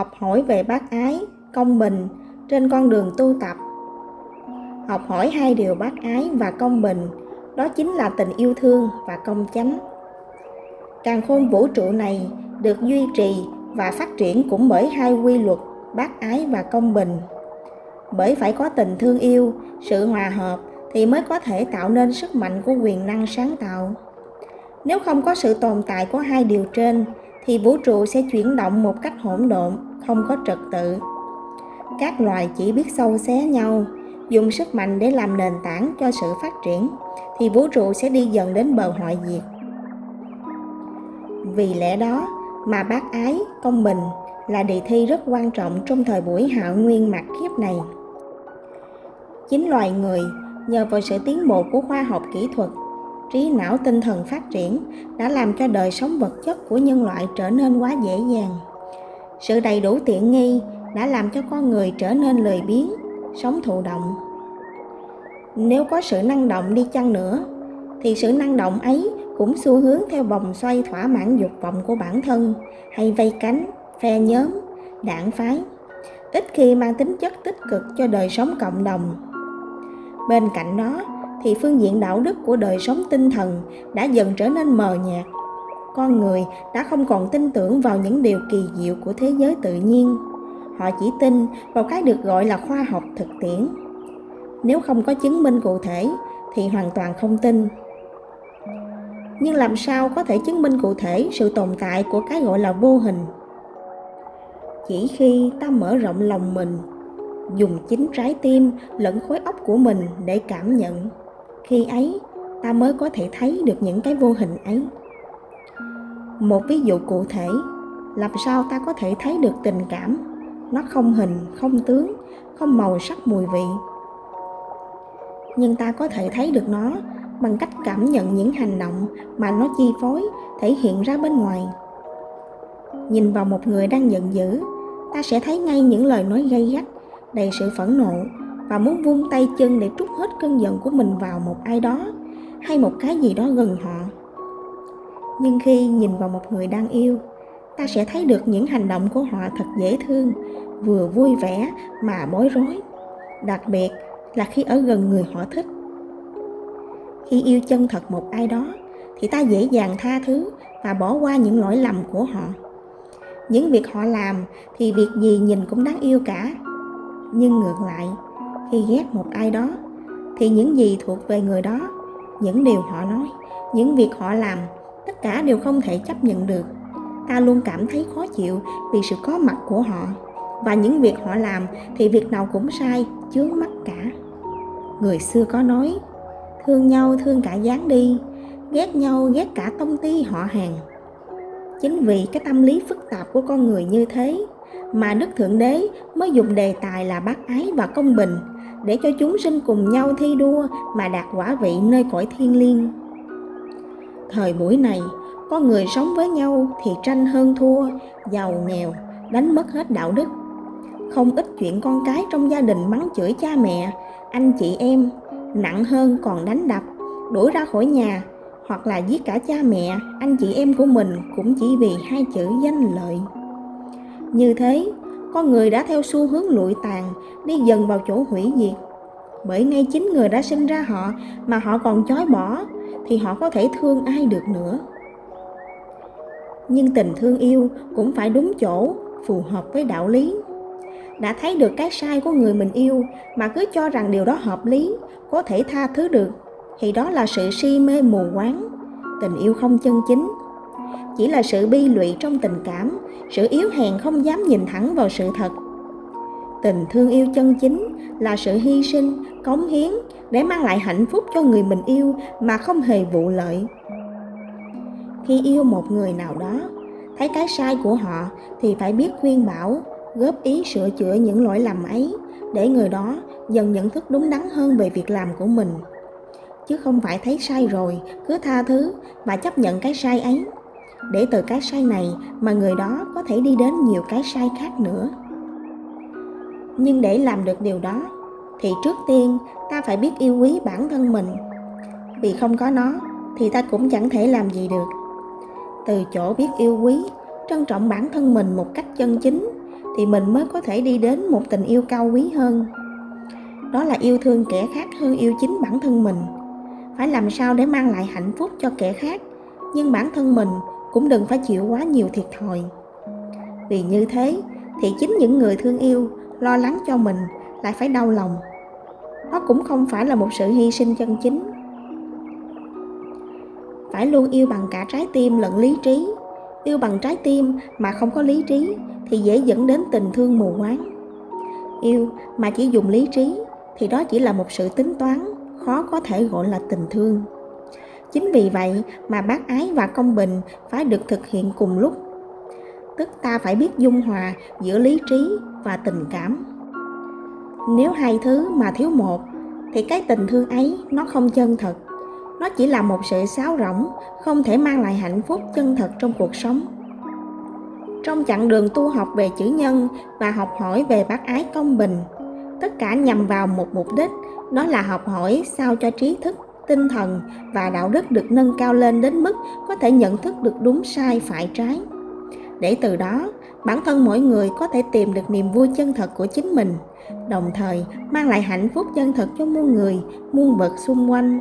học hỏi về bác ái, công bình, trên con đường tu tập. Học hỏi hai điều bác ái và công bình, đó chính là tình yêu thương và công chánh. Càng khôn vũ trụ này được duy trì và phát triển cũng bởi hai quy luật bác ái và công bình. Bởi phải có tình thương yêu, sự hòa hợp thì mới có thể tạo nên sức mạnh của quyền năng sáng tạo. Nếu không có sự tồn tại của hai điều trên, thì vũ trụ sẽ chuyển động một cách hỗn độn không có trật tự. Các loài chỉ biết sâu xé nhau, dùng sức mạnh để làm nền tảng cho sự phát triển, thì vũ trụ sẽ đi dần đến bờ hoại diệt. Vì lẽ đó mà bác ái công bình là đề thi rất quan trọng trong thời buổi hạo nguyên mạt kiếp này. Chính loài người, nhờ vào sự tiến bộ của khoa học kỹ thuật, trí não tinh thần phát triển, đã làm cho đời sống vật chất của nhân loại trở nên quá dễ dàng sự đầy đủ tiện nghi đã làm cho con người trở nên lười biếng, sống thụ động. Nếu có sự năng động đi chăng nữa, thì sự năng động ấy cũng xu hướng theo vòng xoay thỏa mãn dục vọng của bản thân hay vây cánh, phe nhóm, đảng phái, ít khi mang tính chất tích cực cho đời sống cộng đồng. Bên cạnh đó, thì phương diện đạo đức của đời sống tinh thần đã dần trở nên mờ nhạt con người đã không còn tin tưởng vào những điều kỳ diệu của thế giới tự nhiên. Họ chỉ tin vào cái được gọi là khoa học thực tiễn. Nếu không có chứng minh cụ thể, thì hoàn toàn không tin. Nhưng làm sao có thể chứng minh cụ thể sự tồn tại của cái gọi là vô hình? Chỉ khi ta mở rộng lòng mình, dùng chính trái tim lẫn khối óc của mình để cảm nhận, khi ấy ta mới có thể thấy được những cái vô hình ấy một ví dụ cụ thể, làm sao ta có thể thấy được tình cảm? Nó không hình, không tướng, không màu sắc mùi vị. Nhưng ta có thể thấy được nó bằng cách cảm nhận những hành động mà nó chi phối, thể hiện ra bên ngoài. Nhìn vào một người đang giận dữ, ta sẽ thấy ngay những lời nói gay gắt, đầy sự phẫn nộ và muốn vung tay chân để trút hết cơn giận của mình vào một ai đó hay một cái gì đó gần họ nhưng khi nhìn vào một người đang yêu, ta sẽ thấy được những hành động của họ thật dễ thương, vừa vui vẻ mà bối rối. Đặc biệt là khi ở gần người họ thích. Khi yêu chân thật một ai đó, thì ta dễ dàng tha thứ và bỏ qua những lỗi lầm của họ. Những việc họ làm thì việc gì nhìn cũng đáng yêu cả. Nhưng ngược lại, khi ghét một ai đó, thì những gì thuộc về người đó, những điều họ nói, những việc họ làm tất cả đều không thể chấp nhận được. Ta luôn cảm thấy khó chịu vì sự có mặt của họ. Và những việc họ làm thì việc nào cũng sai, chướng mắt cả. Người xưa có nói, thương nhau, thương cả dáng đi, ghét nhau, ghét cả công ty họ hàng. Chính vì cái tâm lý phức tạp của con người như thế mà đức thượng đế mới dùng đề tài là bác ái và công bình để cho chúng sinh cùng nhau thi đua mà đạt quả vị nơi cõi thiên liêng thời buổi này, có người sống với nhau thì tranh hơn thua, giàu nghèo, đánh mất hết đạo đức. Không ít chuyện con cái trong gia đình mắng chửi cha mẹ, anh chị em, nặng hơn còn đánh đập, đuổi ra khỏi nhà, hoặc là giết cả cha mẹ, anh chị em của mình cũng chỉ vì hai chữ danh lợi. Như thế con người đã theo xu hướng lụi tàn, đi dần vào chỗ hủy diệt bởi ngay chính người đã sinh ra họ mà họ còn chối bỏ, thì họ có thể thương ai được nữa. Nhưng tình thương yêu cũng phải đúng chỗ, phù hợp với đạo lý. Đã thấy được cái sai của người mình yêu mà cứ cho rằng điều đó hợp lý, có thể tha thứ được, thì đó là sự si mê mù quáng. Tình yêu không chân chính, chỉ là sự bi lụy trong tình cảm, sự yếu hèn không dám nhìn thẳng vào sự thật tình thương yêu chân chính là sự hy sinh, cống hiến để mang lại hạnh phúc cho người mình yêu mà không hề vụ lợi. Khi yêu một người nào đó, thấy cái sai của họ thì phải biết khuyên bảo, góp ý sửa chữa những lỗi lầm ấy để người đó dần nhận thức đúng đắn hơn về việc làm của mình. Chứ không phải thấy sai rồi, cứ tha thứ và chấp nhận cái sai ấy. Để từ cái sai này mà người đó có thể đi đến nhiều cái sai khác nữa nhưng để làm được điều đó, thì trước tiên ta phải biết yêu quý bản thân mình. Vì không có nó, thì ta cũng chẳng thể làm gì được. Từ chỗ biết yêu quý, trân trọng bản thân mình một cách chân chính, thì mình mới có thể đi đến một tình yêu cao quý hơn. Đó là yêu thương kẻ khác hơn yêu chính bản thân mình. Phải làm sao để mang lại hạnh phúc cho kẻ khác, nhưng bản thân mình cũng đừng phải chịu quá nhiều thiệt thòi. Vì như thế, thì chính những người thương yêu lo lắng cho mình lại phải đau lòng. Đó cũng không phải là một sự hy sinh chân chính. Phải luôn yêu bằng cả trái tim lẫn lý trí. Yêu bằng trái tim mà không có lý trí thì dễ dẫn đến tình thương mù quáng. Yêu mà chỉ dùng lý trí thì đó chỉ là một sự tính toán, khó có thể gọi là tình thương. Chính vì vậy mà bác ái và công bình phải được thực hiện cùng lúc tức ta phải biết dung hòa giữa lý trí và tình cảm. Nếu hai thứ mà thiếu một, thì cái tình thương ấy nó không chân thật. Nó chỉ là một sự sáo rỗng, không thể mang lại hạnh phúc chân thật trong cuộc sống. Trong chặng đường tu học về chữ nhân và học hỏi về bác ái công bình, tất cả nhằm vào một mục đích, đó là học hỏi sao cho trí thức, tinh thần và đạo đức được nâng cao lên đến mức có thể nhận thức được đúng sai, phải trái để từ đó, bản thân mỗi người có thể tìm được niềm vui chân thật của chính mình, đồng thời mang lại hạnh phúc chân thật cho muôn người, muôn vật xung quanh.